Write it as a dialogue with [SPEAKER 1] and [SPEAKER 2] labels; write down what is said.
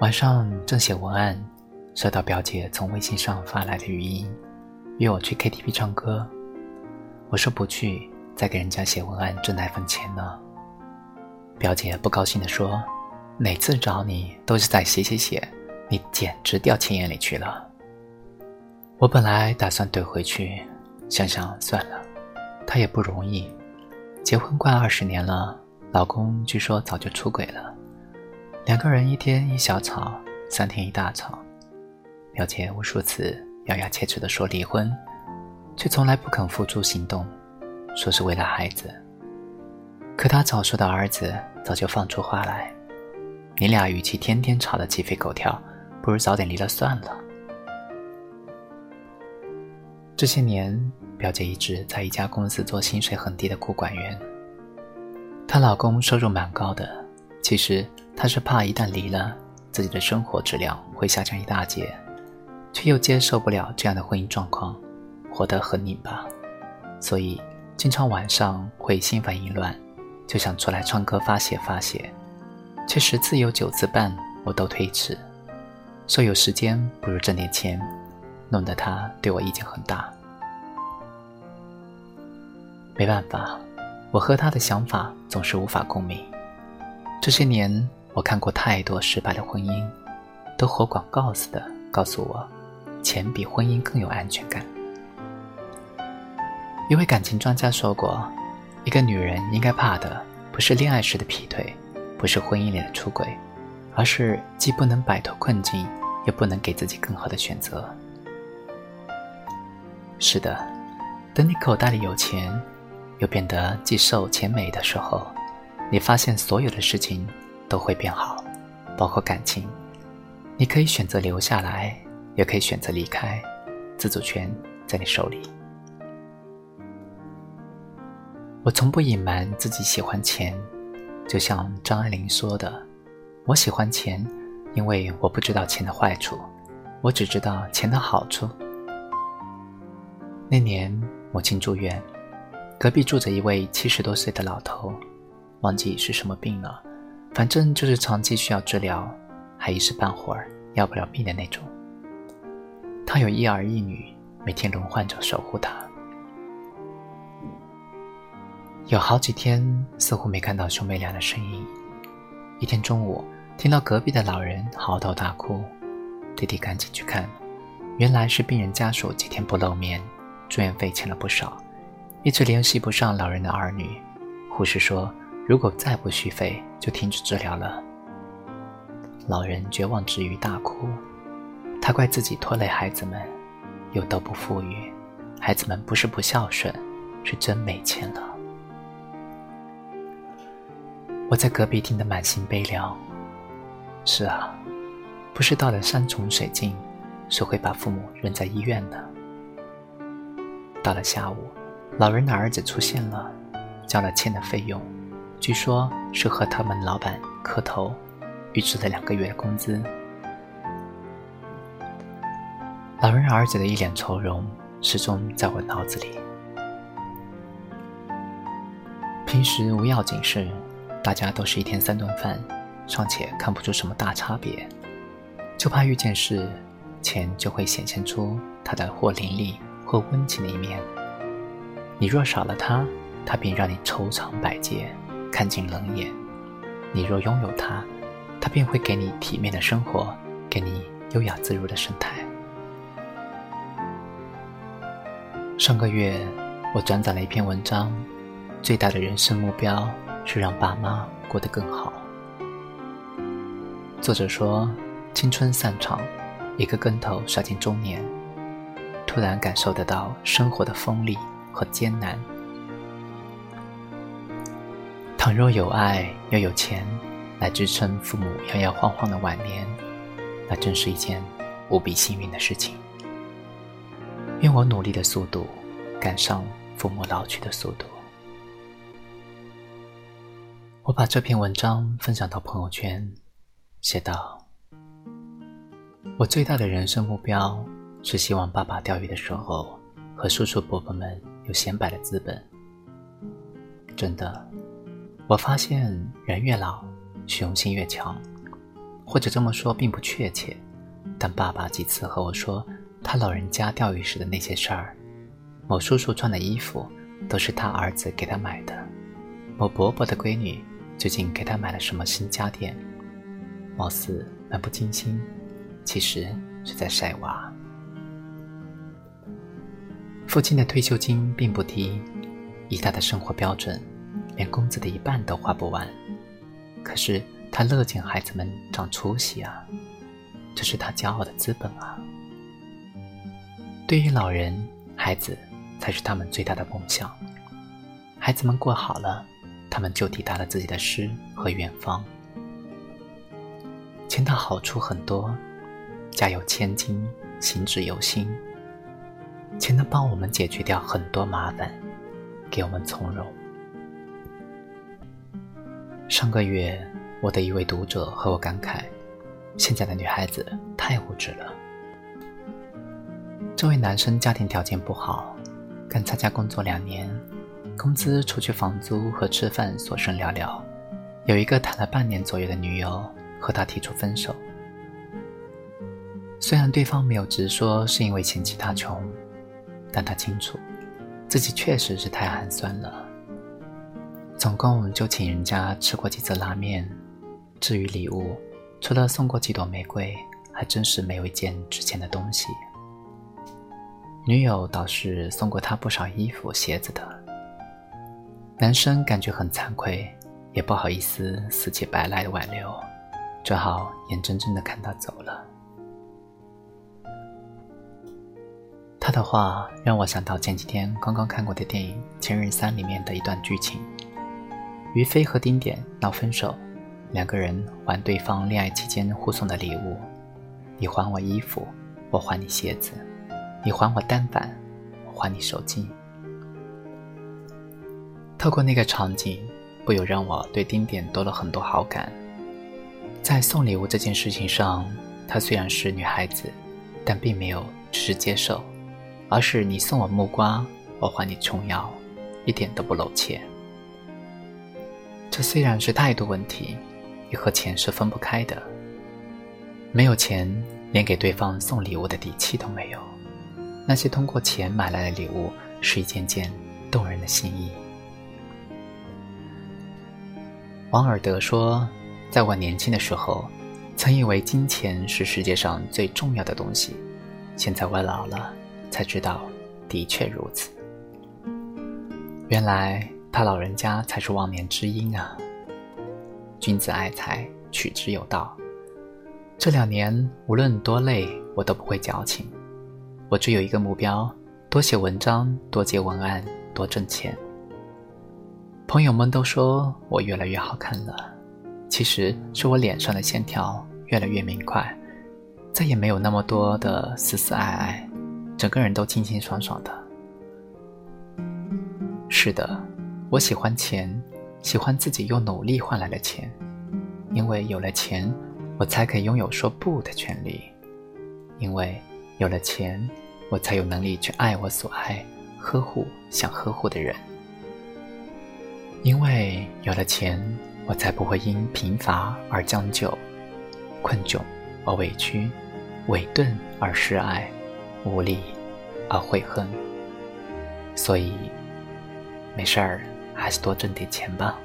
[SPEAKER 1] 晚上正写文案，收到表姐从微信上发来的语音，约我去 KTV 唱歌。我说不去，再给人家写文案挣奶粉钱呢。表姐不高兴地说：“每次找你都是在写写写，你简直掉钱眼里去了。”我本来打算怼回去，想想算了，她也不容易，结婚快二十年了，老公据说早就出轨了，两个人一天一小吵，三天一大吵。表姐无数次咬牙切齿地说离婚，却从来不肯付诸行动，说是为了孩子。可她早熟的儿子早就放出话来：“你俩与其天天吵得鸡飞狗跳，不如早点离了算了。”这些年，表姐一直在一家公司做薪水很低的库管员。她老公收入蛮高的，其实他是怕一旦离了，自己的生活质量会下降一大截，却又接受不了这样的婚姻状况，活得很拧巴，所以经常晚上会心烦意乱。就想出来唱歌发泄发泄，却十次有九次半我都推迟，说有时间不如挣点钱，弄得他对我意见很大。没办法，我和他的想法总是无法共鸣。这些年我看过太多失败的婚姻，都活广告似的告诉我，钱比婚姻更有安全感。一位感情专家说过。一个女人应该怕的不是恋爱时的劈腿，不是婚姻里的出轨，而是既不能摆脱困境，又不能给自己更好的选择。是的，等你口袋里有钱，又变得既瘦且美的时候，你发现所有的事情都会变好，包括感情。你可以选择留下来，也可以选择离开，自主权在你手里。我从不隐瞒自己喜欢钱，就像张爱玲说的：“我喜欢钱，因为我不知道钱的坏处，我只知道钱的好处。”那年母亲住院，隔壁住着一位七十多岁的老头，忘记是什么病了，反正就是长期需要治疗，还一时半会儿要不了命的那种。他有一儿一女，每天轮换着守护他。有好几天似乎没看到兄妹俩的身影。一天中午，听到隔壁的老人嚎啕大哭，弟弟赶紧去看，原来是病人家属几天不露面，住院费欠了不少，一直联系不上老人的儿女。护士说，如果再不续费，就停止治疗了。老人绝望之余大哭，他怪自己拖累孩子们，又都不富裕，孩子们不是不孝顺，是真没钱了。我在隔壁听得满心悲凉。是啊，不是到了山穷水尽，谁会把父母扔在医院的？到了下午，老人的儿子出现了，交了欠的费用，据说是和他们老板磕头，预支了两个月的工资。老人儿子的一脸愁容，始终在我脑子里。平时无要紧事。大家都是一天三顿饭，尚且看不出什么大差别，就怕遇见事，钱就会显现出他的或凌厉或温情的一面。你若少了他，他便让你愁肠百结，看尽冷眼；你若拥有他，他便会给你体面的生活，给你优雅自如的神态。上个月，我转载了一篇文章，最大的人生目标。是让爸妈过得更好。作者说，青春散场，一个跟头摔进中年，突然感受得到生活的锋利和艰难。倘若有爱又有钱来支撑父母摇摇晃晃的晚年，那真是一件无比幸运的事情。愿我努力的速度赶上父母老去的速度。我把这篇文章分享到朋友圈，写道：“我最大的人生目标是希望爸爸钓鱼的时候，和叔叔伯伯们有显摆的资本。真的，我发现人越老，虚荣心越强，或者这么说并不确切，但爸爸几次和我说，他老人家钓鱼时的那些事儿。某叔叔穿的衣服都是他儿子给他买的，某伯伯的闺女最近给他买了什么新家电，貌似漫不经心，其实是在晒娃。父亲的退休金并不低，以他的生活标准，连工资的一半都花不完。可是他乐见孩子们长出息啊，这是他骄傲的资本啊。对于老人，孩子才是他们最大的梦想。孩子们过好了，他们就抵达了自己的诗和远方。钱的好处很多，家有千金，行止由心。钱能帮我们解决掉很多麻烦，给我们从容。上个月，我的一位读者和我感慨：现在的女孩子太物质了。这位男生家庭条件不好，刚参加工作两年，工资除去房租和吃饭所剩寥寥。有一个谈了半年左右的女友和他提出分手，虽然对方没有直说是因为嫌弃他穷。但他清楚，自己确实是太寒酸了。总共就请人家吃过几次拉面。至于礼物，除了送过几朵玫瑰，还真是没有一件值钱的东西。女友倒是送过他不少衣服、鞋子的。男生感觉很惭愧，也不好意思死乞白赖的挽留，只好眼睁睁的看他走了。他的话让我想到前几天刚刚看过的电影《前任三》里面的一段剧情：于飞和丁点闹分手，两个人还对方恋爱期间互送的礼物。你还我衣服，我还你鞋子；你还我单反，我还你手机。透过那个场景，不由让我对丁点多了很多好感。在送礼物这件事情上，她虽然是女孩子，但并没有只是接受。而是你送我木瓜，我还你琼瑶，一点都不露怯。这虽然是态度问题，也和钱是分不开的。没有钱，连给对方送礼物的底气都没有。那些通过钱买来的礼物，是一件件动人的心意。王尔德说：“在我年轻的时候，曾以为金钱是世界上最重要的东西。现在我老了。”才知道，的确如此。原来他老人家才是忘年之音啊！君子爱财，取之有道。这两年无论多累，我都不会矫情。我只有一个目标：多写文章，多接文案，多挣钱。朋友们都说我越来越好看了，其实是我脸上的线条越来越明快，再也没有那么多的丝丝爱爱。整个人都清清爽爽的。是的，我喜欢钱，喜欢自己用努力换来的钱，因为有了钱，我才可以拥有说不的权利；因为有了钱，我才有能力去爱我所爱，呵护想呵护的人；因为有了钱，我才不会因贫乏而将就，困窘而委屈，委顿而失爱。无力而悔恨，所以没事儿，还是多挣点钱吧。